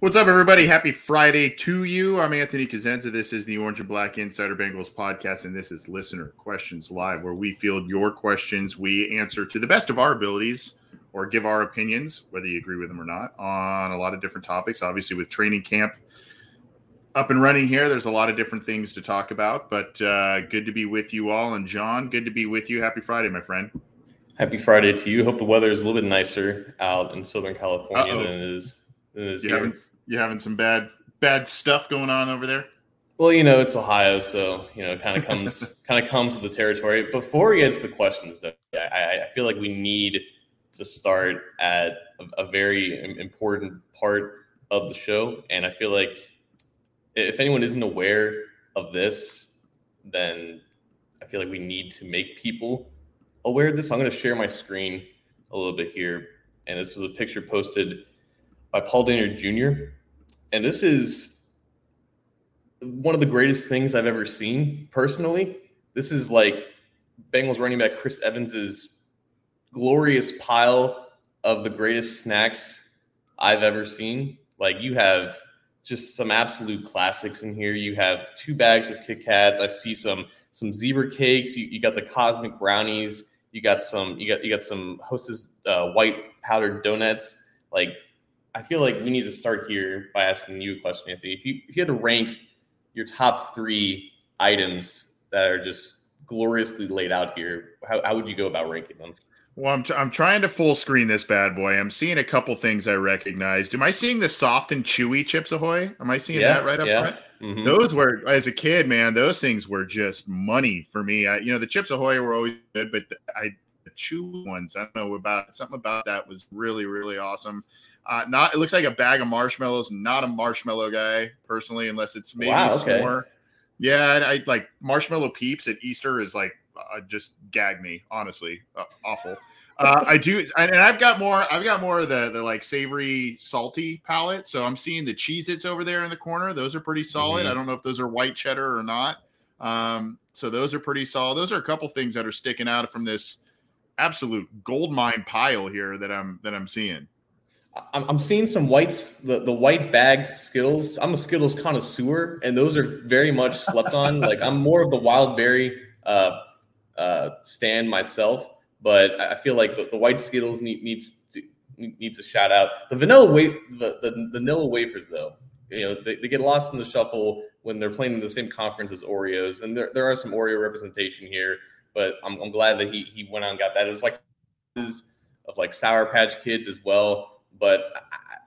What's up, everybody? Happy Friday to you. I'm Anthony Cosenza. This is the Orange and Black Insider Bengals podcast, and this is Listener Questions Live, where we field your questions. We answer to the best of our abilities or give our opinions, whether you agree with them or not, on a lot of different topics. Obviously, with training camp up and running here, there's a lot of different things to talk about, but uh, good to be with you all. And John, good to be with you. Happy Friday, my friend. Happy Friday to you. Hope the weather is a little bit nicer out in Southern California Uh-oh. than it is. You having you having some bad bad stuff going on over there? Well, you know, it's Ohio, so you know, it kind of comes kind of comes with the territory. Before we get to the questions, though, I, I I feel like we need to start at a, a very important part of the show, and I feel like if anyone isn't aware of this, then I feel like we need to make people aware of this. I'm going to share my screen a little bit here, and this was a picture posted by Paul Daniel Jr. And this is one of the greatest things I've ever seen personally. This is like Bengals running back Chris Evans's glorious pile of the greatest snacks I've ever seen. Like you have just some absolute classics in here. You have two bags of Kit Kats. I see some some zebra cakes. You, you got the cosmic brownies. You got some. You got you got some Hostess uh, white powdered donuts. Like I feel like we need to start here by asking you a question, Anthony. If you if you had to rank your top three items that are just gloriously laid out here, how, how would you go about ranking them? Well, I'm, I'm trying to full screen this bad boy. I'm seeing a couple things I recognized. Am I seeing the soft and chewy Chips Ahoy? Am I seeing that right up front? Mhm. Those were, as a kid, man, those things were just money for me. I, you know, the Chips Ahoy were always good, but I, the chewy ones, I don't know about something about that was really, really awesome. Uh, not, it looks like a bag of marshmallows. Not a marshmallow guy personally, unless it's maybe Wow, okay. s'more. Yeah, I, I like marshmallow peeps at Easter is like uh, just gag me, honestly, uh, awful. Uh, I do, and I've got more. I've got more of the the like savory, salty palette. So I'm seeing the Cheez-Its over there in the corner. Those are pretty solid. Mhm. I don't know if those are white cheddar or not. Um, so those are pretty solid. Those are a couple things that are sticking out from this absolute gold mine pile here that I'm that I'm seeing. I'm, I'm seeing some whites, the, the white bagged Skittles. I'm a Skittles connoisseur, and those are very much slept on. like I'm more of the wild berry uh, uh, stand myself, but I feel like the, the white Skittles need, needs to needs a shout out. The vanilla wa- the, the vanilla wafers though, you know, they, they get lost in the shuffle when they're playing in the same conference as Oreos, and there, there are some Oreo representation here. But I'm, I'm glad that he he went out and got that. It's like of like Sour Patch Kids as well. But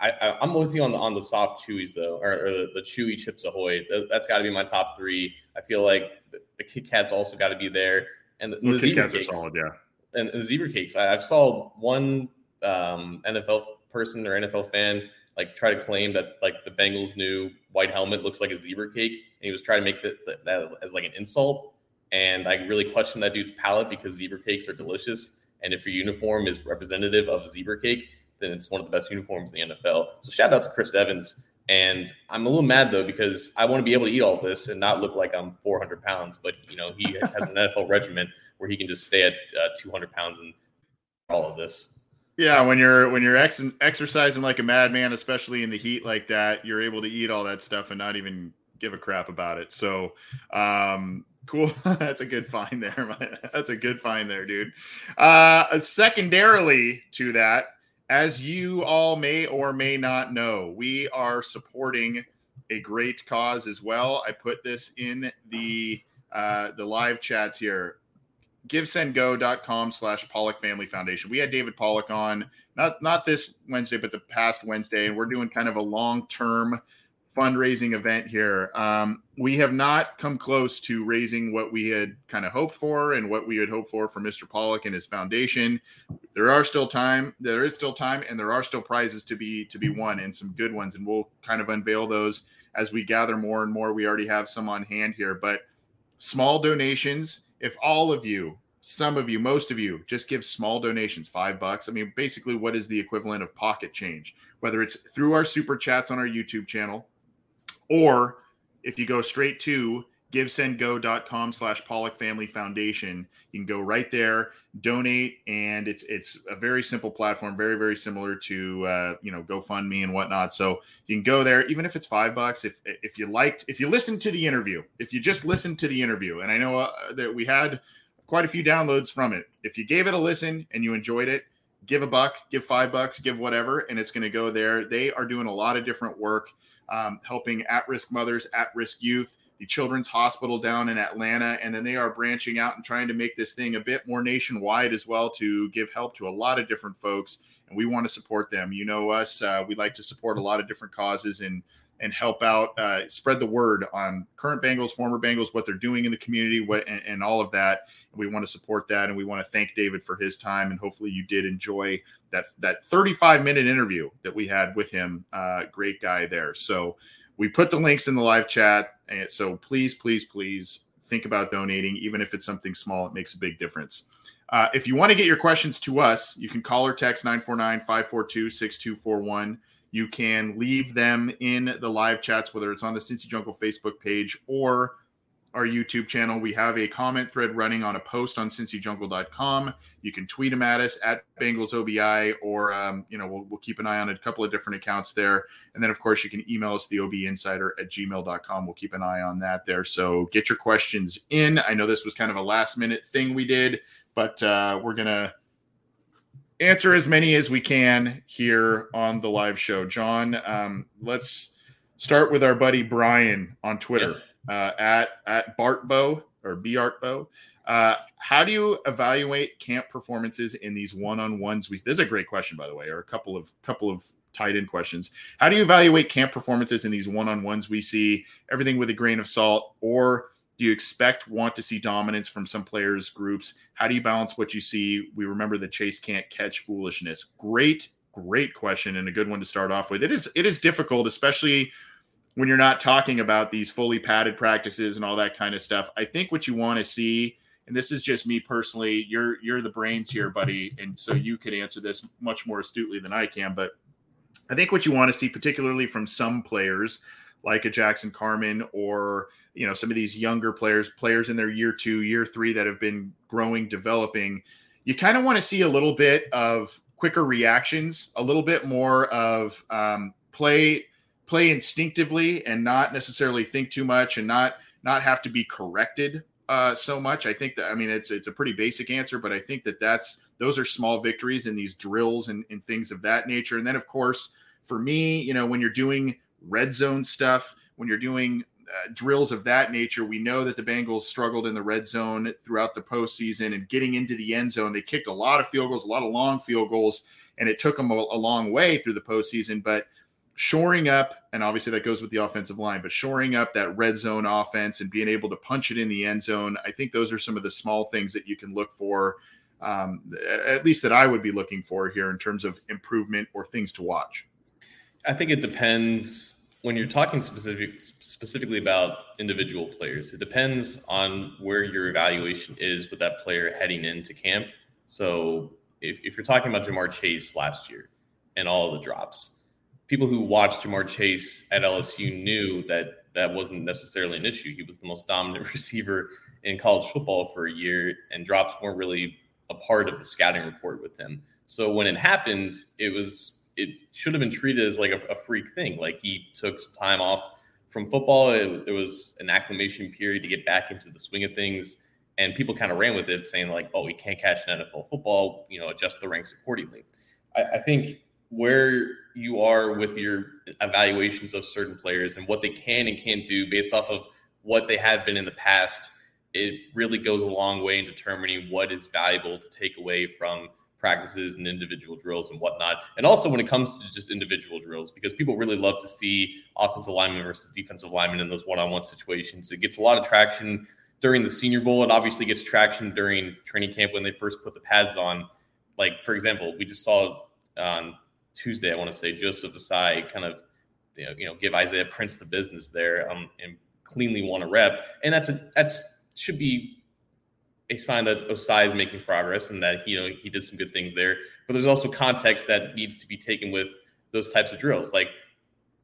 I, I, I'm with you on the on the soft chewies though, or, or the, the chewy Chips Ahoy. That, that's got to be my top three. I feel like the, the Kit Kats also got to be there, and the, The the Kit zebra Kats are cakes. solid, yeah. And, and zebra cakes. I, I've saw one um, NFL person or NFL fan like try to claim that like the Bengals' new white helmet looks like a zebra cake, and he was trying to make that, that, that as like an insult. And I really question that dude's palate because zebra cakes are delicious, and if your uniform is representative of a zebra cake, then it's one of the best uniforms in the NFL. So shout out to Chris Evans. And I'm a little mad though because I want to be able to eat all this and not look like I'm 400 pounds. But you know, he has an NFL regimen where he can just stay at uh, 200 pounds and all of this. Yeah, when you're when you're ex- exercising like a madman, especially in the heat like that, you're able to eat all that stuff and not even give a crap about it. So, um, cool. That's a good find there. That's a good find there, dude. Uh, secondarily to that, as you all may or may not know, we are supporting a great cause as well. I put this in the uh, the live chats here givesendgo.com slash Pollack Family Foundation. We had David Pollack on, not not this Wednesday, but the past Wednesday, and we're doing kind of a long-term fundraising event here. Um, we have not come close to raising what we had kind of hoped for and what we had hoped for for Mr. Pollack and his foundation. There are still time. There is still time, and there are still prizes to be to be won, and some good ones. And we'll kind of unveil those as we gather more and more. We already have some on hand here, but small donations if all of you, some of you, most of you, just give small donations, five bucks. I mean, basically, what is the equivalent of pocket change? Whether it's through our super chats on our YouTube channel, or if you go straight to givesendgo.com slash Pollack Family Foundation. You can go right there, donate, and it's it's a very simple platform, very very similar to uh, you know GoFundMe and whatnot. So you can go there, even if it's five bucks. If if you liked, if you listened to the interview, if you just listened to the interview, and I know uh, that we had quite a few downloads from it. If you gave it a listen and you enjoyed it, give a buck, give five bucks, give whatever, and it's going to go there. They are doing a lot of different work, um, helping at-risk mothers, at-risk youth the Children's Hospital down in Atlanta, and then they are branching out and trying to make this thing a bit more nationwide as well to give help to a lot of different folks. And we want to support them. You know us; uh, we like to support a lot of different causes and and help out, uh, spread the word on current Bengals, former Bengals, what they're doing in the community, what and, and all of that. We want to support that, and we want to thank David for his time. And hopefully, you did enjoy that that 35 minute interview that we had with him. Uh, great guy there. So we put the links in the live chat. And so please, please, please think about donating, even if it's something small, it makes a big difference. Uh, if you want to get your questions to us, you can call or text 949 542 6241. You can leave them in the live chats, whether it's on the Cincy Jungle Facebook page or our YouTube channel. We have a comment thread running on a post on cincyjungle.com. You can tweet them at us at Bengals OBI, or um, you know we'll, we'll, keep an eye on a couple of different accounts there. And then of course you can email us the OB Insider at gmail.com. We'll keep an eye on that there. So get your questions in. I know this was kind of a last minute thing we did, but uh, we're gonna answer as many as we can here on the live show. John, um, let's start with our buddy Brian on Twitter. Yeah uh, at at Bartbo or Bartbo. Uh, how do you evaluate camp performances in these one-on-ones? We, this is a great question, by the way, or a couple of couple of tied-in questions. How do you evaluate camp performances in these one-on-ones? We see everything with a grain of salt, or do you expect want to see dominance from some players groups? How do you balance what you see? We remember the Chase can't catch foolishness. Great, great question and a good one to start off with. It is it is difficult, especially when you're not talking about these fully padded practices and all that kind of stuff. I think what you want to see, and this is just me personally, you're you're the brains here, buddy, and so you could answer this much more astutely than I can. But I think what you want to see, particularly from some players like a Jackson Carman or you know some of these younger players, players in their year two, year three that have been growing, developing, you kind of want to see a little bit of quicker reactions, a little bit more of um, play play instinctively and not necessarily think too much and not not have to be corrected uh, so much. I think that I mean it's it's a pretty basic answer, but I think that that's those are small victories in these drills and, and things of that nature. And then of course for me, you know, when you're doing red zone stuff, when you're doing uh, drills of that nature, we know that the Bengals struggled in the red zone throughout the postseason and getting into the end zone. They kicked a lot of field goals, a lot of long field goals, and it took them a, a long way through the postseason. But shoring up, and obviously that goes with the offensive line, but shoring up that red zone offense and being able to punch it in the end zone, I think those are some of the small things that you can look for, um, at least that I would be looking for here in terms of improvement or things to watch. I think it depends when you're talking specific, specifically about individual players. It depends on where your evaluation is with that player heading into camp. So if, if you're talking about Ja'Marr Chase last year, and all the drops. People who watched Ja'Marr Chase at LSU knew that that wasn't necessarily an issue. He was the most dominant receiver in college football for a year, and drops weren't really a part of the scouting report with him. So when it happened, it was it should have been treated as like a, a freak thing. Like he took some time off from football. It, there was an acclimation period to get back into the swing of things, and people kind of ran with it, saying like, "Oh, he can't catch an NFL football. You know, adjust the ranks accordingly." I, I think where you are with your evaluations of certain players and what they can and can't do based off of what they have been in the past, it really goes a long way in determining what is valuable to take away from practices and individual drills and whatnot. And also when it comes to just individual drills, because people really love to see offensive linemen versus defensive linemen in those one-on-one situations. It gets a lot of traction during the Senior Bowl. It obviously gets traction during training camp when they first put the pads on. Like for example, we just saw on Tuesday, I want to say Joseph Ossai kind of you know, you know give Isaiah Prince the business there um, and cleanly won a rep, and that's a that's should be a sign that Ossai is making progress and that you know he did some good things there. But there's also context that needs to be taken with those types of drills. Like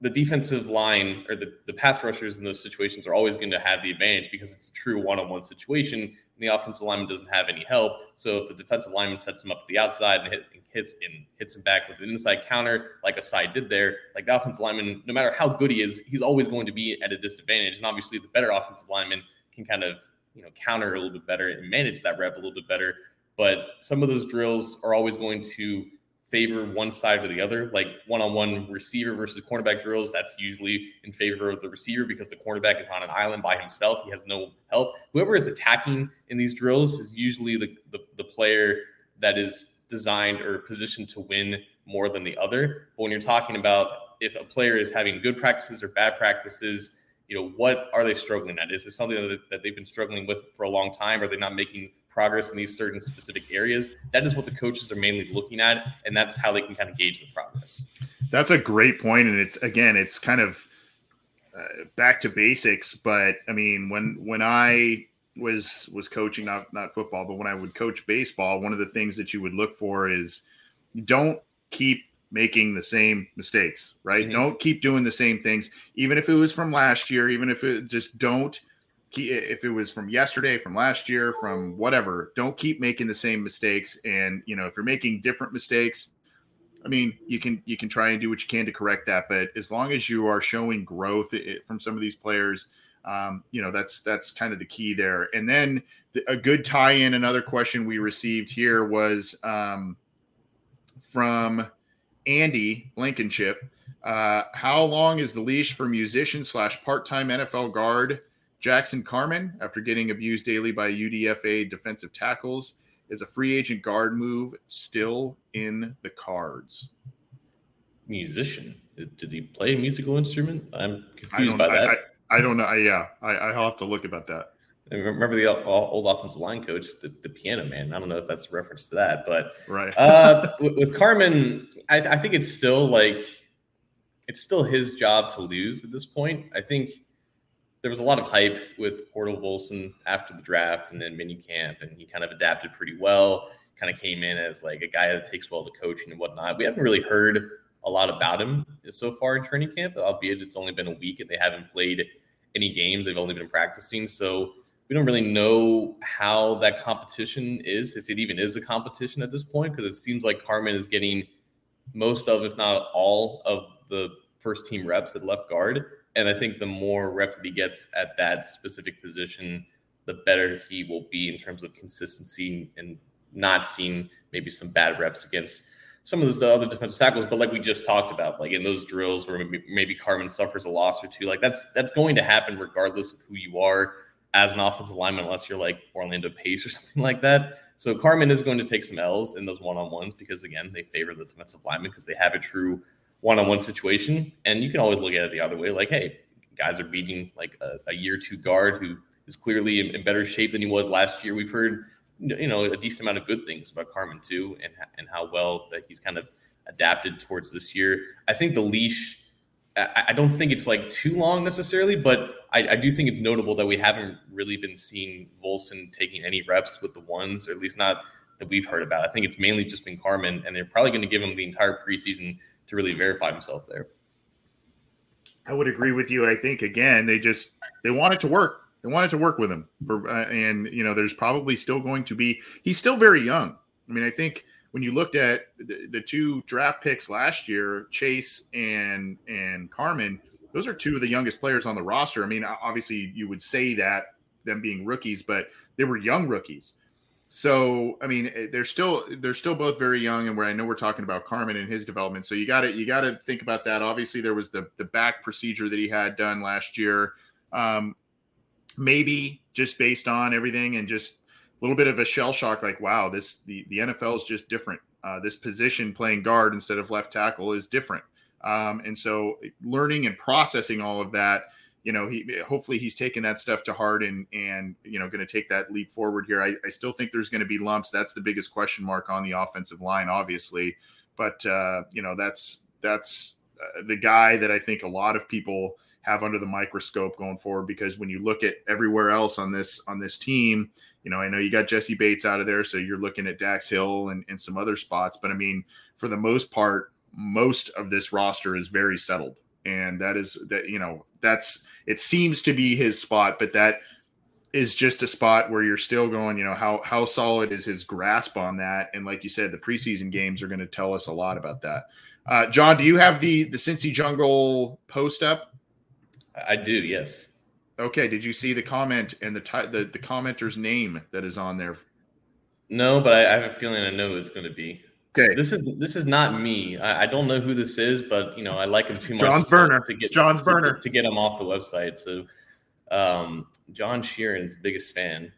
the defensive line or the, the pass rushers in those situations are always going to have the advantage because it's a true one-on-one situation and the offensive lineman doesn't have any help. So if the defensive lineman sets him up to the outside and, hit, and hits and hits him back with an inside counter, like Ossai did there, like the offensive lineman, no matter how good he is, he's always going to be at a disadvantage. And obviously the better offensive lineman can kind of you know counter a little bit better and manage that rep a little bit better. But some of those drills are always going to favor one side or the other. Like one-on-one receiver versus cornerback drills, that's usually in favor of the receiver because the cornerback is on an island by himself. He has no help. Whoever is attacking in these drills is usually the, the, the player that is designed or positioned to win more than the other. But when you're talking about if a player is having good practices or bad practices, you know, what are they struggling at? Is this something that, that they've been struggling with for a long time? Are they not making progress in these certain specific areas? That is what the coaches are mainly looking at, and that's how they can kind of gauge the progress. That's a great point, and it's again, it's kind of uh, back to basics. But I mean, when when I was was coaching not not football, but when I would coach baseball, one of the things that you would look for is don't keep making the same mistakes, right? Mm-hmm. Don't keep doing the same things, even if it was from last year, even if it just don't if it was from yesterday, from last year, from whatever, don't keep making the same mistakes. And you know, if you're making different mistakes, I mean, you can you can try and do what you can to correct that. But as long as you are showing growth from some of these players, um, you know, that's that's kind of the key there. And then the, a good tie-in. Another question we received here was um, from Andy Blankenship. Uh, how long is the leash for musician slash part time NFL guard Jackson Carman after getting abused daily by UDFA defensive tackles? Is a free agent guard move still in the cards? Musician? Did he play a musical instrument? I'm confused by that. I, I, I don't know. I, yeah, I, I'll have to look about that. Remember the old offensive line coach, the, the, piano man. I don't know if that's a reference to that, but right. uh, with, with, Carman, I, I, think it's still like it's still his job to lose at this point. I think there was a lot of hype with Cordell Volson after the draft and then mini camp, and he kind of adapted pretty well. Kind of came in as like a guy that takes well to coaching and whatnot. We haven't really heard a lot about him so far in training camp, albeit it's only been a week and they haven't played any games. They've only been practicing, so we don't really know how that competition is, if it even is a competition at this point, because it seems like Carman is getting most of, if not all, of the first team reps at left guard. And I think the more reps that he gets at that specific position, the better he will be in terms of consistency and not seeing maybe some bad reps against some of the other defensive tackles. But like we just talked about, like in those drills where maybe, maybe Carman suffers a loss or two, like that's that's going to happen regardless of who you are as an offensive lineman, unless you're like Orlando Pace or something like that. So Carman is going to take some L's in those one on ones because again they favor the defensive lineman because they have a true one on one situation. And you can always look at it the other way, like, hey, guys are beating like a, a year two guard who is clearly in, in, better shape than he was last year. We've heard you know a decent amount of good things about Carman too, and and how well that he's kind of adapted towards this year. I think the leash. I, don't think it's like too long necessarily, but I, I, do think it's notable that we haven't really been seeing Volson taking any reps with the ones, or at least not that we've heard about. I think it's mainly just been Carman, and they're probably going to give him the entire preseason to really verify himself there. I would agree with you. I think again, they just they want it to work. They wanted to work with him for, uh, and you know, there's probably still going to be. He's still very young. I mean, I think when you looked at the, the two draft picks last year, Chase and and Carman, those are two of the youngest players on the roster. I mean, obviously, you would say that them being rookies, but they were young rookies. So, I mean, eh, they're still they're still both very young, and where I know we're talking about Carman and his development. So you got to you got to think about that. Obviously, there was the the back procedure that he had done last year. Um, maybe just based on everything and just little bit of a shell shock like wow this the, the nfl is just different. Uh, this position playing guard instead of left tackle is different. Um, and so learning and processing all of that you know he hopefully he's taking that stuff to heart and and you know going to take that leap forward here. I, I still think there's going to be lumps. That's the biggest question mark on the offensive line obviously. But uh, you know that's that's uh, the guy that i think a lot of people have under the microscope going forward because when you look at everywhere else on this on this team, you know, I know you got Jessie Bates out of there, so you're looking at Dax Hill and, and some other spots, but I mean, for the most part, most of this roster is very settled. And that is that, you know, that's it seems to be his spot, but that is just a spot where you're still going, you know, how how solid is his grasp on that? And like you said, the preseason games are going to tell us a lot about that. Uh, John, do you have the the Cincy Jungle post up? I do, yes. Okay. Did you see the comment and the t- the the commenter's name that is on there? No, but I, I have a feeling I know who it's going to be. Okay. This is this is not me. I, I, don't know who this is, but you know I like him too much. John's burner to, get John's to, burner to, to, get him off the website. So, um, John Sheeran's biggest fan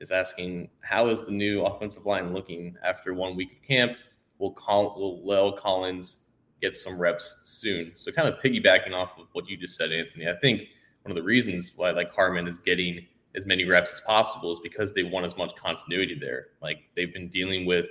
is asking, "How is the new offensive line looking after one week of camp? Will call will La'el Collins get some reps soon. So kind of piggybacking off of what you just said, Anthony, I think one of the reasons why like Carman is getting as many reps as possible is because they want as much continuity there. Like they've been dealing with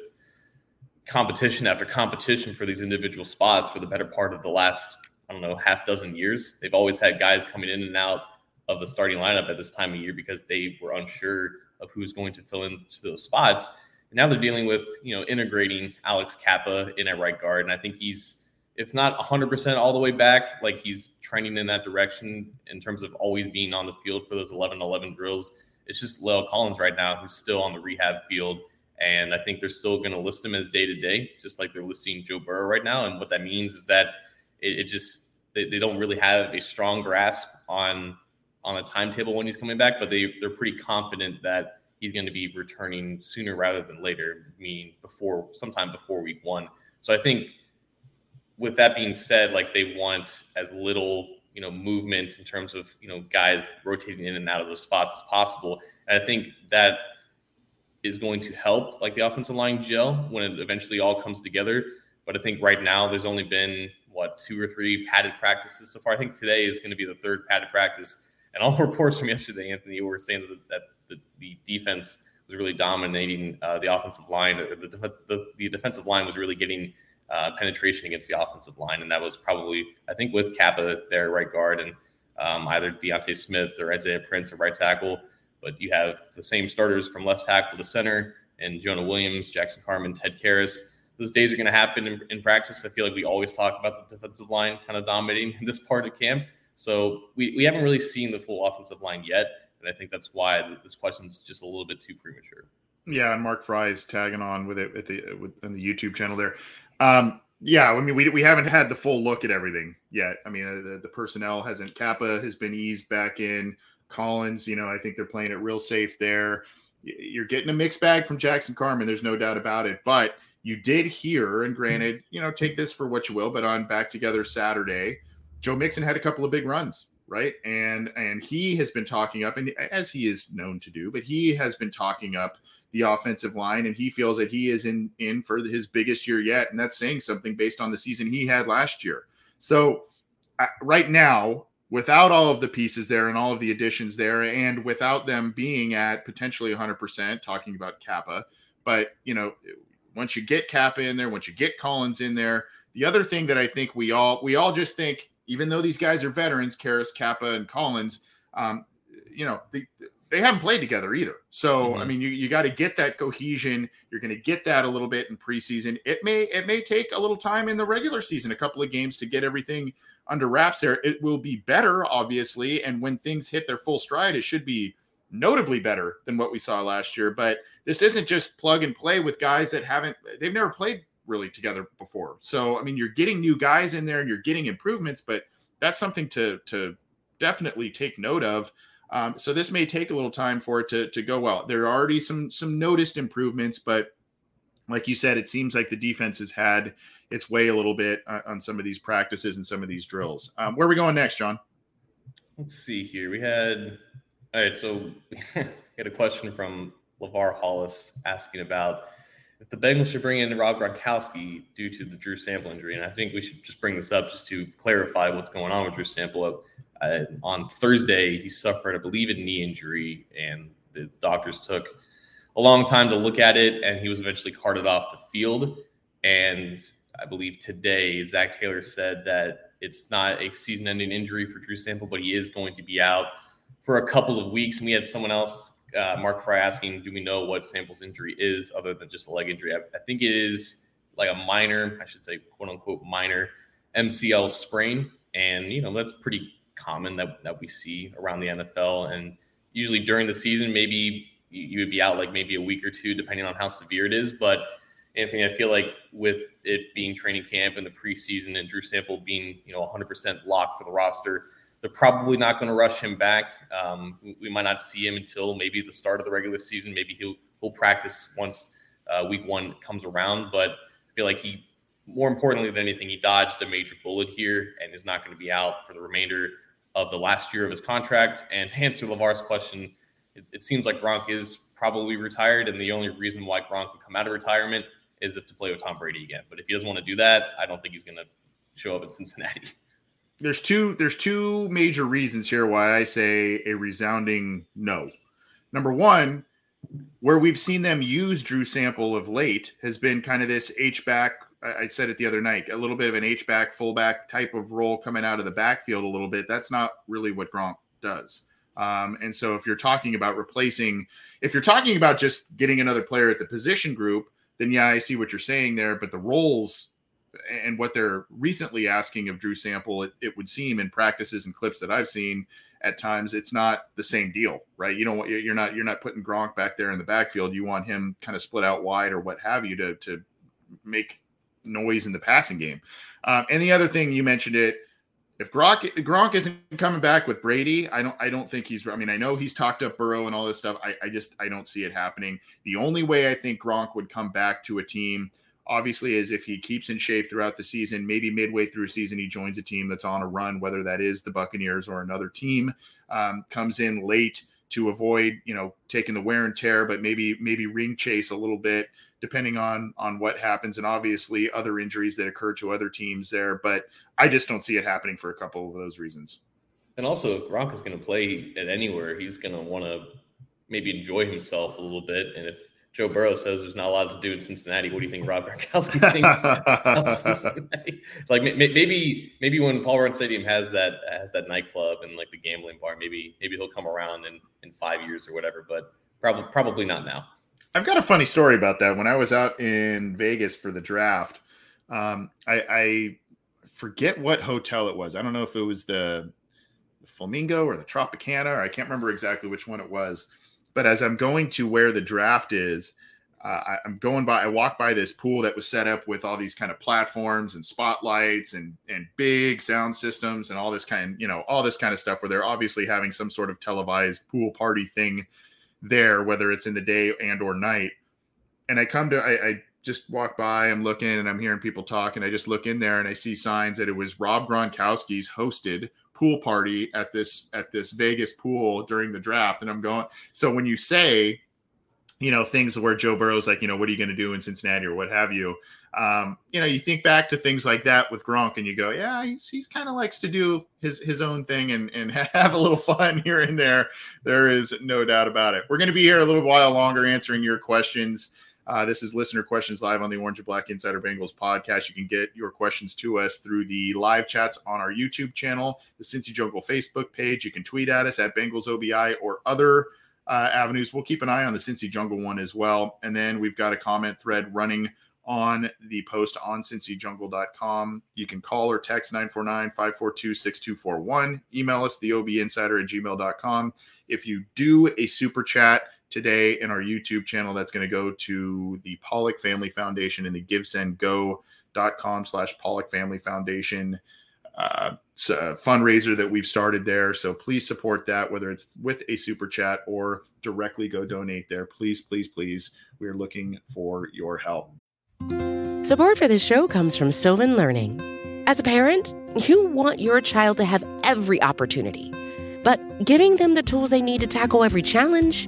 competition after competition for these individual spots for the better part of the last, I don't know, half dozen years. They've always had guys coming in and out of the starting lineup at this time of year because they were unsure of who's going to fill into those spots. And now they're dealing with, you know, integrating Alex Kappa in at right guard. And I think he's if not 100% all the way back, like he's trending in that direction in terms of always being on the field for those 11 11 drills. It's just La'el Collins right now who's still on the rehab field. And I think they're still going to list him as day to day, just like they're listing Joe Burrow right now. And what that means is that it, it just, they, they, don't really have a strong grasp on on a timetable when he's coming back, but they, they're pretty confident that he's going to be returning sooner rather than later, meaning before sometime before week one. So I think with that being said, like they want as little you know movement in terms of you know guys rotating in and out of those spots as possible. And I think that is going to help like the offensive line gel when it eventually all comes together. But I think right now there's only been what two or three padded practices so far. I think today is going to be the third padded practice. And all reports from yesterday, Anthony, were saying that, that the, the defense was really dominating uh, the offensive line. The, the, the defensive line was really getting uh, penetration against the offensive line, and that was probably I think with Cappa their right guard and um, either D'Ante Smith or Isaiah Prince at right tackle. But you have the same starters from left tackle to center, and Jonah Williams, Jackson Carman, Ted Karras. Those days are going to happen in, in practice. I feel like we always talk about the defensive line kind of dominating this part of camp. So we, we haven't really seen the full offensive line yet. And I think that's why this question is just a little bit too premature. Yeah, and Mark Fry is tagging on with it at the with, on the YouTube channel there. Um, yeah, I mean, we, we haven't had the full look at everything yet. I mean, uh, the, the personnel hasn't. Cappa has been eased back in. Collins, you know, I think they're playing it real safe there. You're getting a mixed bag from Jackson Carman, There's no doubt about it. But you did hear, and granted, you know, take this for what you will, but on Back Together Saturday, Joe Mixon had a couple of big runs, right? And and he has been talking up, and as he is known to do, but he has been talking up the offensive line, and he feels that he is in in for his biggest year yet, and that's saying something based on the season he had last year. So uh, right now, without all of the pieces there and all of the additions there, and without them being at potentially 100%, talking about Cappa, but you know, once you get Cappa in there, once you get Collins in there, the other thing that I think we all we all just think, even though these guys are veterans, Karras, Cappa, and Collins, um, you know, the they haven't played together either. So mm-hmm. I mean, you, you got to get that cohesion. You're going to get that a little bit in preseason. It may it may take a little time in the regular season, a couple of games to get everything under wraps. There, it will be better, obviously, and when things hit their full stride, it should be notably better than what we saw last year. But this isn't just plug and play with guys that haven't they've never played really together before. So I mean, you're getting new guys in there and you're getting improvements, but that's something to to definitely take note of. Um, so this may take a little time for it to to go well. There are already some some noticed improvements, but like you said, it seems like the defense has had its way a little bit uh, on some of these practices and some of these drills. Um, where are we going next, John? Let's see here. We had all right. So we had a question from Lavar Hollis asking about if the Bengals should bring in Rob Gronkowski due to the Drew Sample injury, and I think we should just bring this up just to clarify what's going on with Drew Sample. Uh, on Thursday, he suffered, I believe, a knee injury, and the doctors took a long time to look at it, and he was eventually carted off the field. And I believe today, Zac Taylor said that it's not a season-ending injury for Drew Sample, but he is going to be out for a couple of weeks. And we had someone else uh, Mark Fry asking, do we know what Sample's injury is other than just a leg injury? I, I, think it is like a minor, I should say, quote unquote, minor MCL sprain. And, you know, that's pretty common that, that we see around the NFL. And usually during the season, maybe you would be out like maybe a week or two, depending on how severe it is. But Anthony, I feel like with it being training camp and the preseason and Drew Sample being, you know, 100% locked for the roster, they're probably not going to rush him back. Um, we might not see him until maybe the start of the regular season. Maybe he'll he'll practice once uh, week one comes around. But I feel like he, more importantly than anything, he dodged a major bullet here and is not going to be out for the remainder of the last year of his contract. And to answer Lavar's question, it, it seems like Gronk is probably retired, and the only reason why Gronk would come out of retirement is if to play with Tom Brady again. But if he doesn't want to do that, I don't think he's going to show up in Cincinnati. there's two there's two major reasons here why I say a resounding no. Number one, where we've seen them use Drew Sample of late has been kind of this H back. I said it the other night, a little bit of an H back fullback type of role coming out of the backfield a little bit. That's not really what Gronk does. Um, and so if you're talking about replacing, if you're talking about just getting another player at the position group, then yeah, I see what you're saying there. But the roles and what they're recently asking of Drew Sample, it, it, would seem in practices and clips that I've seen at times, it's not the same deal, right? You don't you're not you're not putting Gronk back there in the backfield. You want him kind of split out wide or what have you to to make noise in the passing game. Um, and the other thing you mentioned it. If Gronk Gronk isn't coming back with Brady, I don't I don't think he's. I mean, I know he's talked up Burrow and all this stuff. I, I just I don't see it happening. The only way I think Gronk would come back to a team obviously is if he keeps in shape throughout the season maybe midway through season he joins a team that's on a run whether that is the buccaneers or another team um, comes in late to avoid you know taking the wear and tear but maybe maybe ring chase a little bit depending on on what happens. And obviously other injuries that occur to other teams there but i just don't see it happening for a couple of those reasons. And also if gronk is going to play at anywhere he's going to want to maybe enjoy himself a little bit. And if Joe Burrow says there's not a lot to do in Cincinnati. What do you think Rob Gronkowski thinks? like maybe maybe when Paul Brown Stadium has that has that nightclub and like the gambling bar, maybe maybe he'll come around in in five years or whatever. But probably probably not now. I've got a funny story about that. When I was out in Vegas for the draft, um, I, I forget what hotel it was. I don't know if it was the, the Flamingo or the Tropicana, or I can't remember exactly which one it was but as I'm going to where the draft is, uh, I, am going by. I walk by this pool that was set up with all these kind of platforms and spotlights and and big sound systems and all this kind, you know, all this kind of stuff. Where they're obviously having some sort of televised pool party thing there, whether it's in the day and or night. And I come to, I, I just walk by. I'm looking and I'm hearing people talk, and I just look in there and I see signs that it was Rob Gronkowski's hosted pool party at this at this Vegas pool during the draft. And I'm going, so when you say, you know, things where Joe Burrow's like, you know, what are you going to do in Cincinnati or what have you? Um, you know, you think back to things like that with Gronk and you go, yeah, he's, he's kind of likes to do his, his own thing and, and have a little fun here and there. There is no doubt about it. We're going to be here a little while longer answering your questions. Uh, this is listener questions live on the Orange and Black Insider Bengals podcast. You can get your questions to us through the live chats on our YouTube channel, the Cincy Jungle Facebook page. You can tweet at us at Bengals OBI or other uh, avenues. We'll keep an eye on the Cincy Jungle one as well. And then we've got a comment thread running on the post on cincyjungle.com. You can call or text 949 542 6241. Email us, the insider at gmail.com. If you do a super chat today in our YouTube channel, that's going to go to the Pollack Family Foundation and the givesendgo.com slash Pollack Family Foundation. Uh, it's a fundraiser that we've started there. So please support that, whether it's with a super chat or directly go donate there. Please, please, please. We are looking for your help. Support for this show comes from Sylvan Learning. As a parent, you want your child to have every opportunity, but giving them the tools they need to tackle every challenge,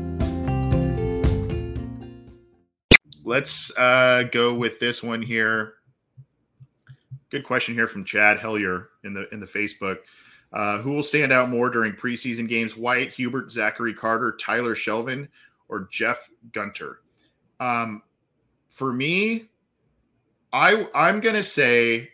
Let's uh, go with this one here. Good question here from Chad Hellier in the in the Facebook. Uh, who will stand out more during preseason games? Wyatt Hubert, Zachary Carter, Tyler Shelvin, or Jeff Gunter? Um, for me, I I'm gonna say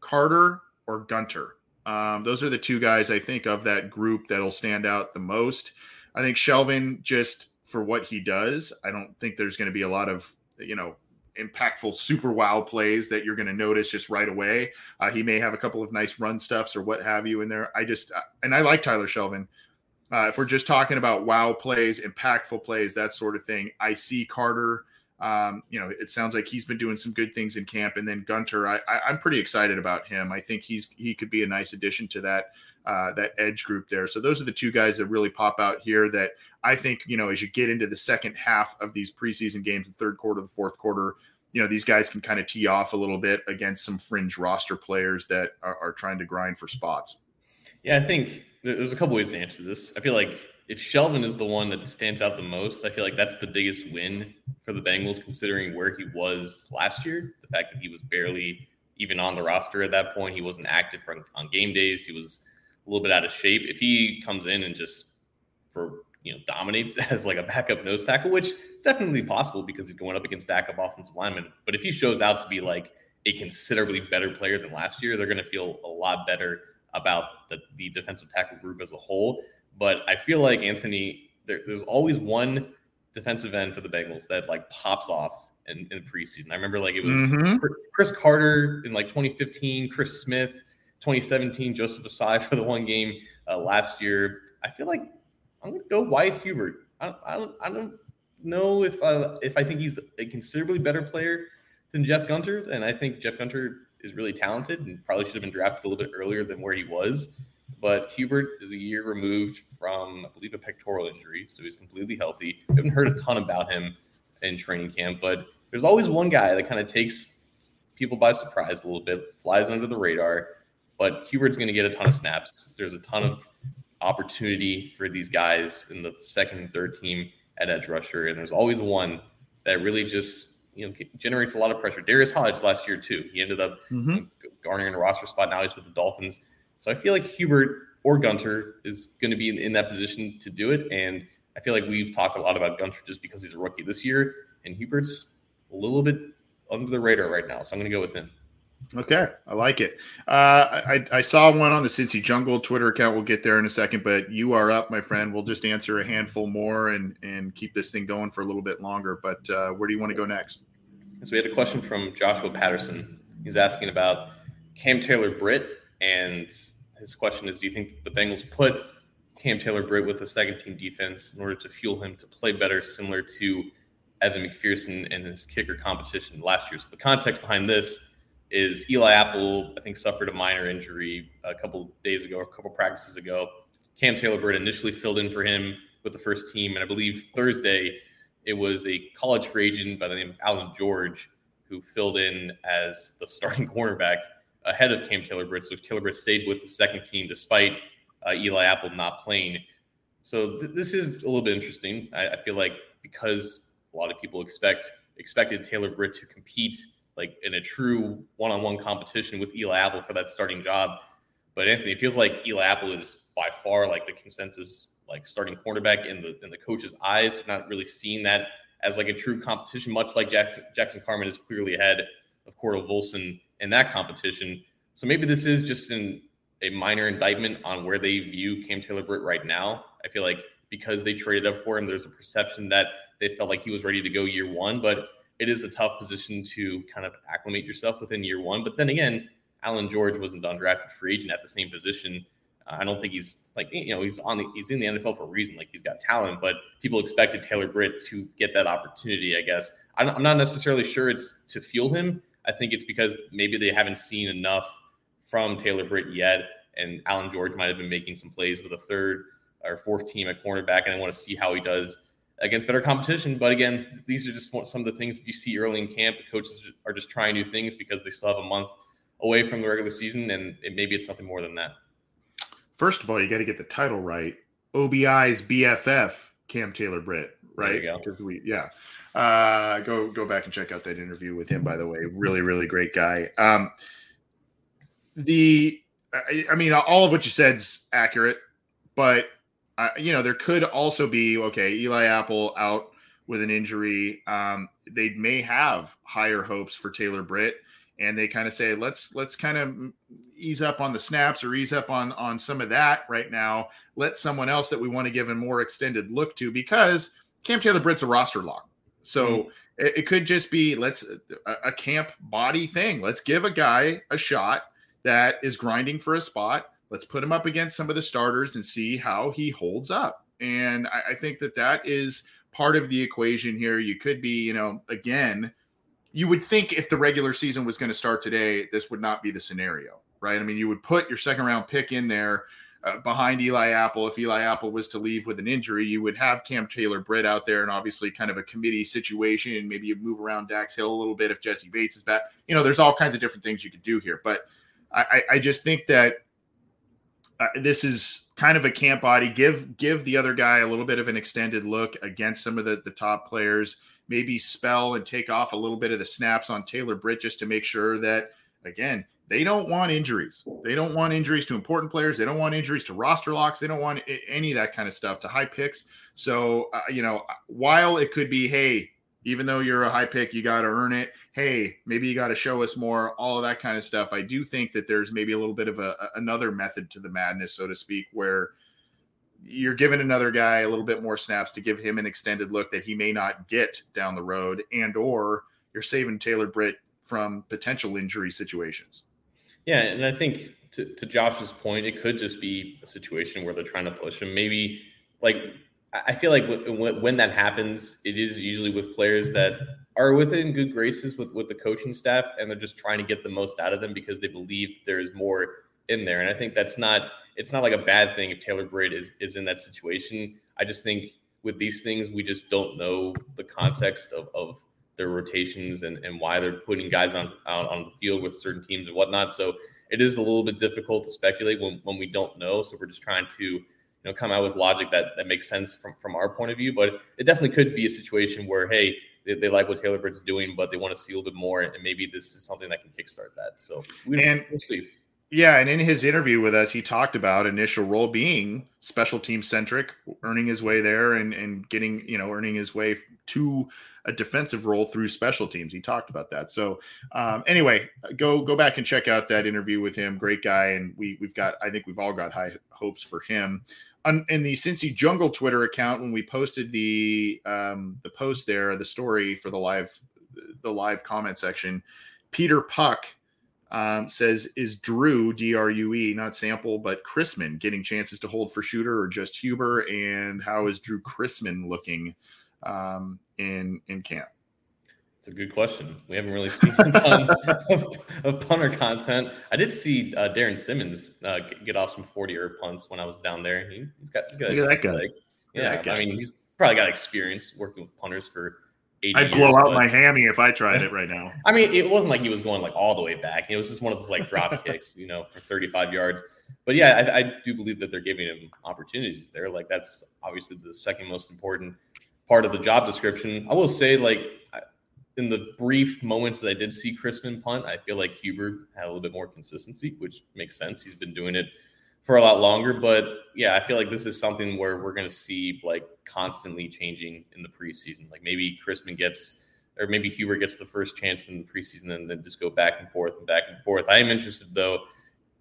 Carter or Gunter. Um, those are the two guys I think of that group that'll stand out the most. I think Shelvin just for what he does. I don't think there's going to be a lot of you know impactful super wow plays that you're going to notice just right away. Uh, he may have a couple of nice run stuffs or what have you in there. I just, uh, and I like Tyler Shelvin. Uh, if we're just talking about wow plays, impactful plays, that sort of thing, I see Carter. Um, you know, it sounds like he's been doing some good things in camp, and then Gunter, I, I, am pretty excited about him. I think he's he could be a nice addition to that uh, that edge group there. So those are the two guys that really pop out here. That I think you know as you get into the second half of these preseason games, the third quarter, the fourth quarter, you know these guys can kind of tee off a little bit against some fringe roster players that are, are trying to grind for spots. Yeah, I think there's a couple ways to answer this. I feel like if Shelvin is the one that stands out the most, I feel like that's the biggest win for the Bengals, considering where he was last year. The fact that he was barely even on the roster at that point, he wasn't active for, on game days. He was a little bit out of shape. If he comes in and just for you know dominates as like a backup nose tackle, which is definitely possible because he's going up against backup offensive linemen. But if he shows out to be like a considerably better player than last year, they're going to feel a lot better about the, the defensive tackle group as a whole. But I feel like Anthony, there, there's always one defensive end for the Bengals that like pops off in, in preseason. I remember like it was mm-hmm. Cris Carter in like 2015, Chris Smith 2017, Joseph Ossai for the one game uh, last year. I feel like I'm going to go Wyatt Hubert. I, I, don't, I don't know if I, if I think he's a considerably better player than Jeff Gunter, and I think Jeff Gunter is really talented and probably should have been drafted a little bit earlier than where he was. But Hubert is a year removed from, I believe, a pectoral injury, so he's completely healthy. I haven't heard a ton about him in training camp, but there's always one guy that kind of takes people by surprise a little bit, flies under the radar, but Hubert's going to get a ton of snaps. There's a ton of opportunity for these guys in the second and third team at edge rusher, and there's always one that really just you know generates a lot of pressure. Darius Hodge last year too. He ended up mm-hmm. garnering a roster spot. Now he's with the Dolphins. So I feel like Hubert or Gunter is going to be in, in that position to do it. And I feel like we've talked a lot about Gunter just because he's a rookie this year, and Hubert's a little bit under the radar right now. So I'm going to go with him. Okay, I like it. Uh, I, I saw one on the Cincy Jungle Twitter account. We'll get there in a second, but you are up, my friend. We'll just answer a handful more and and keep this thing going for a little bit longer. But uh, where do you want to go next? So we had a question from Joshua Patterson. He's asking about Cam Taylor Britt, and his question is: Do you think the Bengals put Cam Taylor Britt with the second team defense in order to fuel him to play better, similar to Evan McPherson and his kicker competition last year. So the context behind this is Eli Apple, I think, suffered a minor injury a couple days ago, a couple practices ago. Cam Taylor Britt initially filled in for him with the first team, and I believe Thursday it was a college free agent by the name of Allan George who filled in as the starting cornerback ahead of Cam Taylor Britt. So Taylor Britt stayed with the second team despite uh, Eli Apple not playing. So th- this is a little bit interesting. I, I, feel like because a lot of people expect expected Taylor Britt to compete like in a true one-on-one competition with Eli Apple for that starting job. But Anthony, it feels like Eli Apple is by far like the consensus like starting cornerback in the in the coach's eyes. Not really seeing that as like a true competition, much like Jack, Jackson Carman is clearly ahead of Cordell Volson in that competition. So maybe this is just an, a minor indictment on where they view Cam Taylor Britt right now. I feel like because they traded up for him, there's a perception that they felt like he was ready to go year one, but it is a tough position to kind of acclimate yourself within year one. But then again, Allan George wasn't undrafted free agent at the same position. Uh, I don't think he's like you know he's on the he's in the NFL for a reason. Like he's got talent, but people expected Taylor Britt to get that opportunity. I guess I'm not necessarily sure it's to fuel him. I think it's because maybe they haven't seen enough from Taylor Britt yet, and Allan George might have been making some plays with a third or fourth team at cornerback, and I want to see how he does against better competition. But again, these are just some of the things that you see early in camp. The coaches are just trying new things because they still have a month away from the regular season, and it, maybe it's something more than that. First of all, you got to get the title right. OBI's BFF, Cam Taylor Britt, right? Because we, yeah. Uh, go go back and check out that interview with him. By the way, really really great guy. Um, the I, I mean, all of what you said's accurate, but you know there could also be okay. Eli Apple out with an injury. Um, they may have higher hopes for Taylor Britt and they kind of say let's let's kind of ease up on the snaps or ease up on on some of that right now let someone else that we want to give a more extended look to because cam taylor britt's a roster lock so mm-hmm. it, it, could just be let's a, a camp body thing let's give a guy a shot that is grinding for a spot let's put him up against some of the starters and see how he holds up and I, I think that that is part of the equation here you could be you know again you would think if the regular season was going to start today, this would not be the scenario, right? I mean, you would put your second round pick in there uh, behind Eli Apple. If Eli Apple was to leave with an injury, you would have Cam Taylor Britt out there and obviously kind of a committee situation. Maybe you move around Dax Hill a little bit if Jessie Bates is back. You know, there's all kinds of different things you could do here. But I, I just think that uh, this is kind of a camp body. Give give the other guy a little bit of an extended look against some of the, the top players maybe spell and take off a little bit of the snaps on Taylor Britt just to make sure that, again, they don't want injuries. They don't want injuries to important players. They don't want injuries to roster locks. They don't want any of that kind of stuff to high picks. So, uh, you know, while it could be, hey, even though you're a high pick, you got to earn it. Hey, maybe you got to show us more, all of that kind of stuff. I do think that there's maybe a little bit of a, another method to the madness, so to speak, where you're giving another guy a little bit more snaps to give him an extended look that he may not get down the road and or you're saving Taylor Britt from potential injury situations. Yeah, and I think to, to Josh's point, it could just be a situation where they're trying to push him. Maybe like I feel like when, that happens, it is usually with players that are within good graces with with the coaching staff, and they're just trying to get the most out of them because they believe there is more in there. And I think that's not it's not like a bad thing if Taylor Britt is is in that situation. I just think with these things, we just don't know the context of, of their rotations and, and why they're putting guys on out on the field with certain teams and whatnot. So it is a little bit difficult to speculate when, when we don't know. So we're just trying to you know come out with logic that that makes sense from from our point of view. But it definitely could be a situation where hey. They, they like what Taylor Britt's doing, but they want to see a little bit more, and maybe this is something that can kickstart that. So we, and we'll see yeah, and in his interview with us, he talked about initial role being special team centric, earning his way there and and getting you know earning his way to a defensive role through special teams. He talked about that. So um, anyway, go go back and check out that interview with him. Great guy, and we we've got I think we've all got high hopes for him. On, in the Cincy Jungle Twitter account, when we posted the um, the post there, the story for the live the live comment section, Peter Puck um, says, "Is Drue D R U E not Sample but Chrisman getting chances to hold for shooter or just Huber? And how is Drue Chrisman looking um, in in camp?" It's a good question. We haven't really seen a ton of, of, punter content. I did see uh, Darrin Simmons uh, get off some forty-yard punts when I was down there. He, has got, he's got Look at that guy. Yeah, I mean, he's probably got experience working with punters for I'd blow out my hammy if I tried it right now. I mean, it wasn't like he was going like all the way back. It was just one of those like drop kicks, you know, for 35 yards. But yeah, I, I, do believe that they're giving him opportunities there. Like that's obviously the second most important part of the job description. I will say, like in the brief moments that I did see Chrisman punt, I feel like Huber had a little bit more consistency, which makes sense. He's been doing it for a lot longer. But yeah, I feel like this is something where we're going to see like constantly changing in the preseason. Like maybe Chrisman gets, or maybe Huber gets the first chance in the preseason and then just go back and forth and back and forth. I am interested though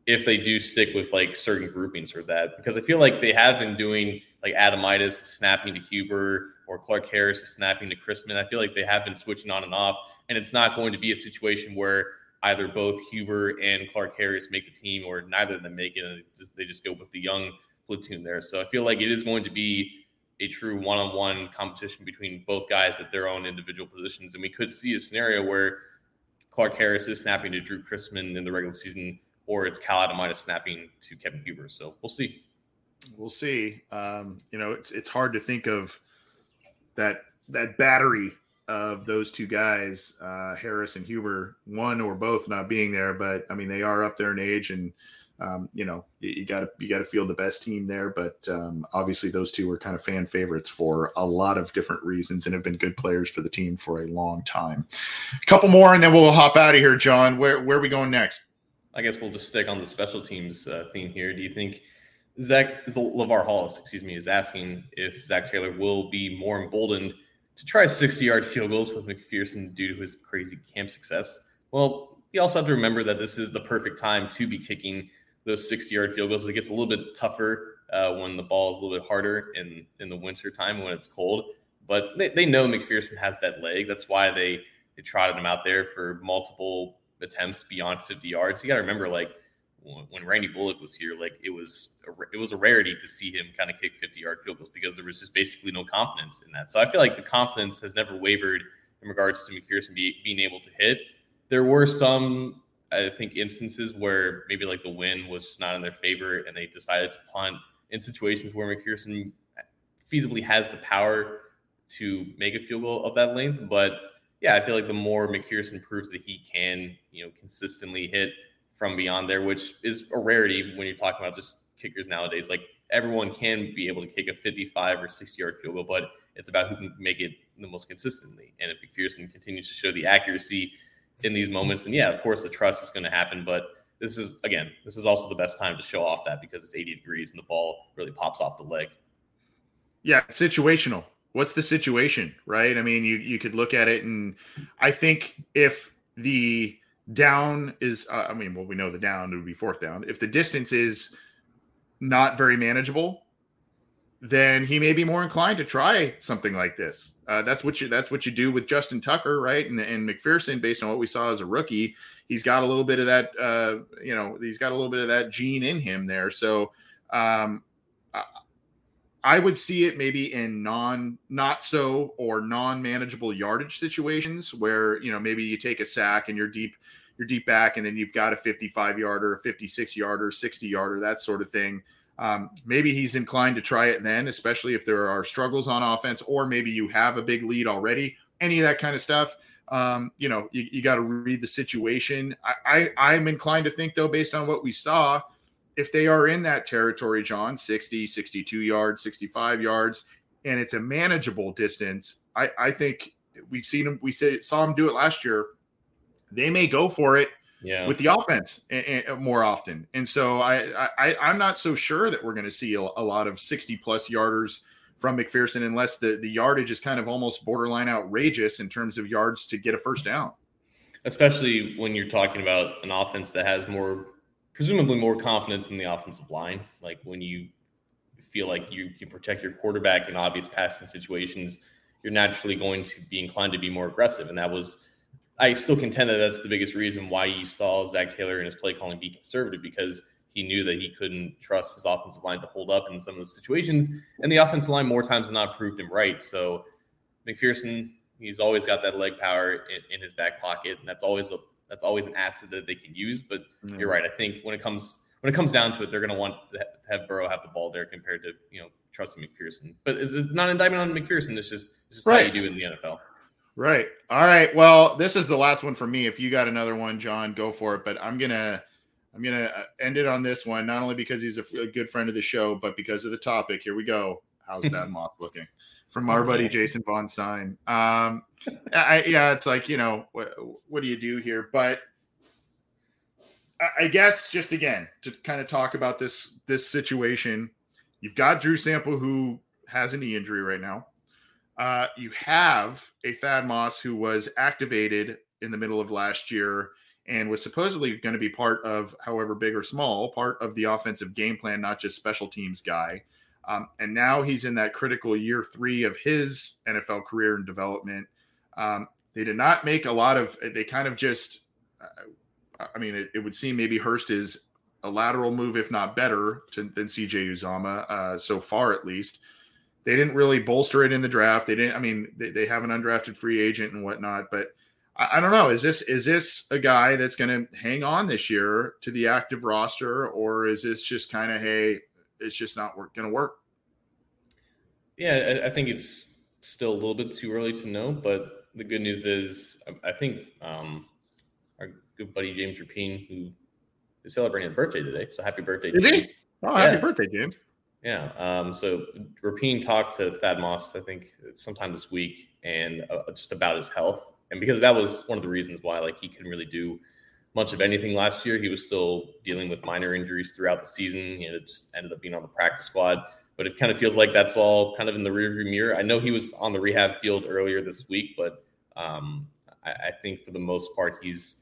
if they do stick with like certain groupings for that because I feel like they have been doing like Adomaitis snapping to Huber or Clark Harris snapping to Chrisman. I feel like they have been switching on and off, and it's not going to be a situation where either both Huber and Clark Harris make the team, or neither of them make it, and just, they just go with the young platoon there. So I feel like it is going to be a true one-on-one competition between both guys at their own individual positions, and we could see a scenario where Clark Harris is snapping to Drue Chrisman in the regular season, or it's Cal Adomaitis snapping to Kevin Huber. So we'll see. We'll see. Um, you know, it's it's hard to think of that that battery of those two guys, uh, Harris and Huber, one or both not being there, but I mean they are up there in age, and um, you know you got to you got to feel the best team there. But um, obviously those two were kind of fan favorites for a lot of different reasons, and have been good players for the team for a long time. A couple more, and then we'll hop out of here, John. Where where are we going next? I guess we'll just stick on the special teams uh, theme here. Do you think? Zach Lavar Hollis, excuse me, is asking if Zac Taylor will be more emboldened to try 60 yard field goals with McPherson due to his crazy camp success. Well, you also have to remember that this is the perfect time to be kicking those 60 yard field goals. It gets a little bit tougher uh, when the ball is a little bit harder in, in the winter time when it's cold. But they, they know McPherson has that leg. That's why they, they trotted him out there for multiple attempts beyond 50 yards. You got to remember, like, when Randy Bullock was here, like it was a, it was a rarity to see him kind of kick 50 yard field goals because there was just basically no confidence in that. So I feel like the confidence has never wavered in regards to McPherson be, being able to hit. There were some, I think, instances where maybe like the win was just not in their favor and they decided to punt in situations where McPherson feasibly has the power to make a field goal of that length. But yeah, I feel like the more McPherson proves that he can, you know, consistently hit from beyond there, which is a rarity when you're talking about just kickers nowadays. Like everyone can be able to kick a 55 or 60 yard field goal, but it's about who can make it the most consistently. And if McPherson continues to show the accuracy in these moments, then yeah, of course the trust is going to happen. But this is again, this is also the best time to show off that because it's 80 degrees and the ball really pops off the leg. Yeah, situational. What's the situation, right? I mean, you you could look at it, and I think if the down is uh, i mean well we know the down would be fourth down. If the distance is not very manageable then he may be more inclined to try something like this. Uh, that's what you that's what you do with justin tucker right? And, and mcpherson based on what we saw as a rookie he's got a little bit of that uh, you know he's got a little bit of that gene in him there. So um, would see it maybe in non not so or non manageable yardage situations where you know maybe you take a sack and you're deep you're deep back and then you've got a 55 yarder, a 56 yarder, 60 yarder, that sort of thing. Um, maybe he's inclined to try it then, especially if there are struggles on offense, or maybe you have a big lead already. Any of that kind of stuff. Um, you know, you, you got to read the situation. I, I I'm inclined to think though, based on what we saw, if they are in that territory, John, 60, 62 yards, 65 yards, and it's a manageable distance, I, I think we've seen them, we say, saw him do it last year. They may go for it yeah. with the offense and, and more often. And so I, I, I'm not so sure that we're going to see a, a lot of 60 plus yarders from McPherson unless the, the yardage is kind of almost borderline outrageous in terms of yards to get a first down. Especially when you're talking about an offense that has more presumably more confidence in the offensive line. Like when you feel like you can protect your quarterback in obvious passing situations, you're naturally going to be inclined to be more aggressive. And that was I still contend that that's the biggest reason why you saw Zac Taylor in his play calling be conservative because he knew that he couldn't trust his offensive line to hold up in some of the situations, and the offensive line more times than not proved him right. So McPherson, he's always got that leg power in, in his back pocket, and that's always a that's always an asset that they can use. But mm-hmm. you're right. I think when it comes when it comes down to it, they're going to want to have Burrow have the ball there compared to you know trusting McPherson. But it's, it's not an indictment on McPherson. It's just it's just right. how you do in the NFL. Right. All right. Well, this is the last one for me. If you got another one, John, go for it. But I'm gonna I'm gonna uh, end it on this one, not only because he's a, a good friend of the show, but because of the topic. Here we go. How's that moth looking? From our buddy Jason Von Stein. Um, I, yeah, it's like you know, what, what do you do here? But I, I guess just again to kind of talk about this this situation, you've got Drew Sample who has a knee injury right now. Uh, you have a Thad Moss who was activated in the middle of last year and was supposedly going to be part of, however big or small, part of the offensive game plan, not just special teams guy. Um, and now he's in that critical year three of his NFL career and development. Um, they did not make a lot of, they kind of just, uh, I mean, it, it, would seem maybe Hurst is a lateral move, if not better, to, than CJ Uzomah uh, so far at least. They didn't really bolster it in the draft. They didn't, I mean, they, they have an undrafted free agent and whatnot, but I, don't know. Is this is this a guy that's going to hang on this year to the active roster, or is this just kind of hey, it's just not going to work? Yeah, I, I think it's still a little bit too early to know, but the good news is I think um, our good buddy James Rapien, who is celebrating a birthday today, so happy birthday, is James! He? Oh, yeah. happy birthday, James! Yeah. Um, so Rapine talked to Thad Moss, I think, sometime this week, and uh, just about his health and because that was one of the reasons why like he couldn't really do much of anything last year. He was still dealing with minor injuries throughout the season. He just ended up being on the practice squad. But it kind of feels like that's all kind of in the rearview mirror. I know he was on the rehab field earlier this week, but um, I, I, think for the most part he's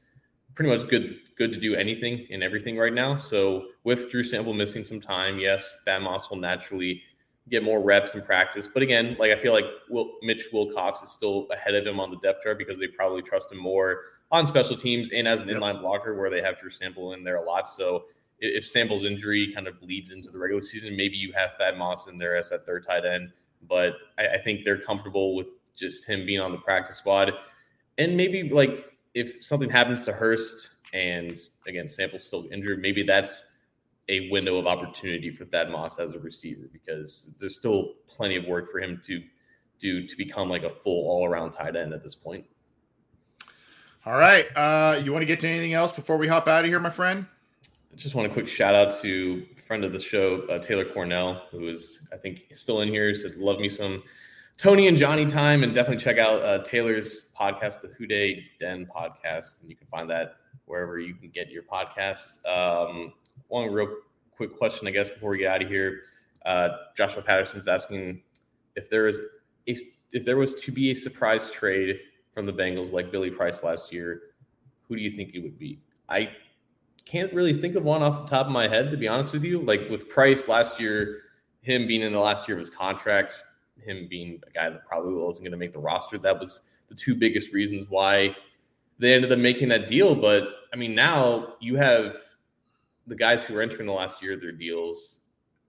pretty much good good to do anything and everything right now. So with Drew Sample missing some time, yes, Thad Moss will naturally get more reps in practice. But again, like I feel like Will, Mitch Wilcox is still ahead of him on the depth chart because they probably trust him more on special teams and as an yep. inline blocker where they have Drew Sample in there a lot. So if Sample's injury kind of bleeds into the regular season, maybe you have Thad Moss in there as that third tight end. But I, I think they're comfortable with just him being on the practice squad. And maybe like if something happens to Hurst and again Sample's still injured, maybe that's a window of opportunity for Thad Moss as a receiver because there's still plenty of work for him to do to become like a full all around tight end at this point. All right. Uh, you want to get to anything else before we hop out of here, my friend? I just want a quick shout out to friend of the show, uh, Taylor Cornell, who is, I think, still in here. Said, Love me some Tony and Johnny time. And definitely check out uh, Taylor's podcast, the Who Dey Den podcast. And you can find that wherever you can get your podcasts. Um, one real quick question, I guess, before we get out of here. Uh, Joshua Patterson's asking if there is a, if there was to be a surprise trade from the Bengals like Billy Price last year, who do you think it would be? I can't really think of one off the top of my head, to be honest with you. Like with Price last year, him being in the last year of his contract, him being a guy that probably wasn't going to make the roster, that was the two biggest reasons why they ended up making that deal. But I mean, now you have the guys who are entering the last year of their deals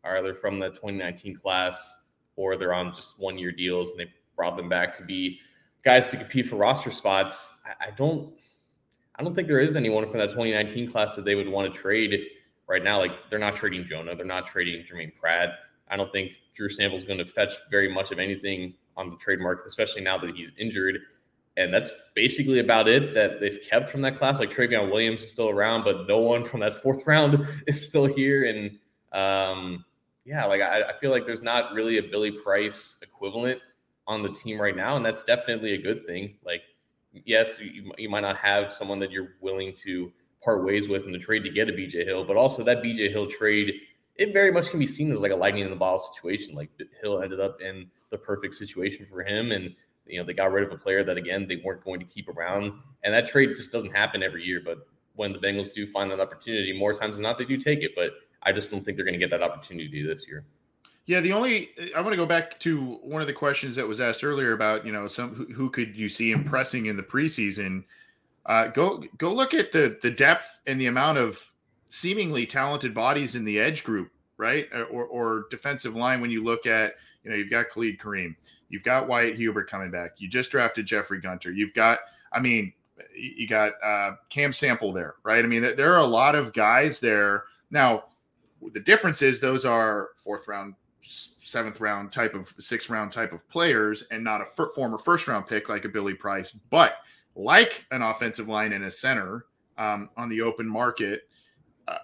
are either from the 2019 class or they're on just one year deals and they brought them back to be guys to compete for roster spots. I, I don't I don't think there is anyone from that 2019 class that they would want to trade right now. Like they're not trading Jonah, they're not trading Germaine Pratt. I don't think Drew Sample's going to fetch very much of anything on the trade market, especially now that he's injured. And that's basically about it that they've kept from that class. Like Trayveon Williams is still around, but no one from that fourth round is still here. And um, yeah, like I, I feel like there's not really a Billy Price equivalent on the team right now. And that's definitely a good thing. Like, yes, you, you might not have someone that you're willing to part ways with in the trade to get a BJ Hill, but also that BJ Hill trade, it very much can be seen as like a lightning in the bottle situation. Like Hill ended up in the perfect situation for him. And you know, they got rid of a player that again they weren't going to keep around, and that trade just doesn't happen every year. But when the Bengals do find that opportunity, more times than not, they do take it. But I just don't think they're going to get that opportunity this year. Yeah, the only I want to go back to one of the questions that was asked earlier about you know some who, who could you see impressing in the preseason. Uh, go go look at the the depth and the amount of seemingly talented bodies in the edge group, right? Or, or defensive line when you look at you know you've got Khalid Kareem, you've got Wyatt Hubert coming back, you just drafted Jeffrey Gunter, you've got I mean you got uh, Cam Sample there, right? I mean there are a lot of guys there now. The difference is those are fourth round seventh round type of sixth round type of players and not a f- former first round pick like a Billy Price, but like an offensive line and a center um, on the open market. Uh,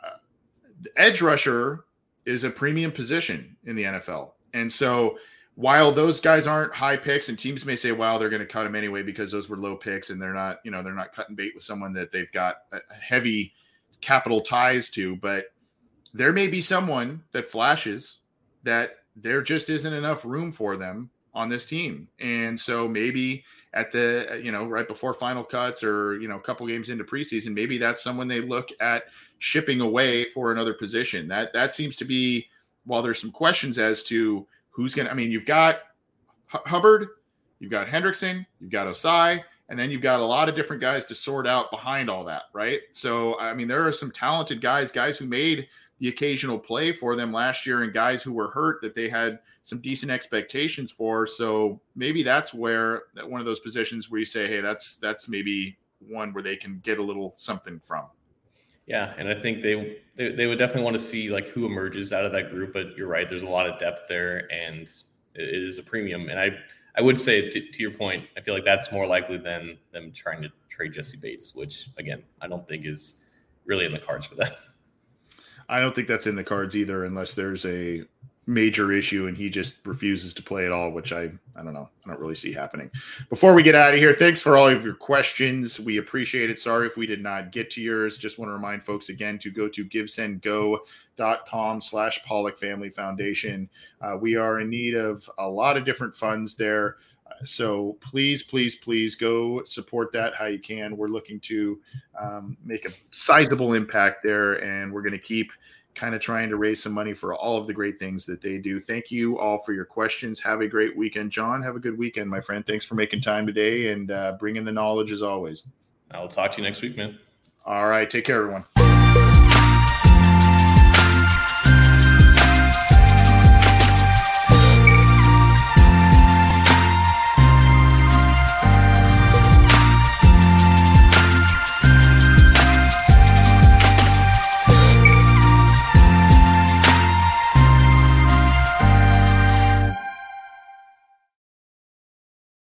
the edge rusher is a premium position in the NFL. And so while those guys aren't high picks and teams may say, wow, they're going to cut them anyway because those were low picks and they're not, you know, they're not cutting bait with someone that they've got heavy capital ties to, but there may be someone that flashes that there just isn't enough room for them on this team. And so maybe at the you know right before final cuts or you know a couple games into preseason, maybe that's someone they look at shipping away for another position. That that seems to be while there's some questions as to who's going to I mean, you've got H- Hubbard, you've got Hendrickson, you've got Ossai, and then you've got a lot of different guys to sort out behind all that, right? So I mean, there are some talented guys, guys who made the occasional play for them last year and guys who were hurt that they had some decent expectations for. So maybe that's where one of those positions where you say, hey, that's that's maybe one where they can get a little something from. Yeah, and I think they, they they would definitely want to see like who emerges out of that group. But you're right, there's a lot of depth there, and it is a premium. And I I would say to, to your point, I feel like that's more likely than them trying to trade Jessie Bates, which again I don't think is really in the cards for them. I don't think that's in the cards either, unless there's a major issue and he just refuses to play at all, which I I don't know. I don't really see happening. Before we get out of here, thanks for all of your questions. We appreciate it. Sorry if we did not get to yours. Just want to remind folks again to go to givesendgo.com slash Pollack Family Foundation. Uh, we are in need of a lot of different funds there. So please, please, please go support that how you can. We're looking to um, make a sizable impact there, and we're going to keep kind of trying to raise some money for all of the great things that they do. Thank you all for your questions. Have a great weekend, John. Have a good weekend, my friend. Thanks for making time today and uh, bringing the knowledge as always. I'll talk to you next week, man. All right. Take care, everyone.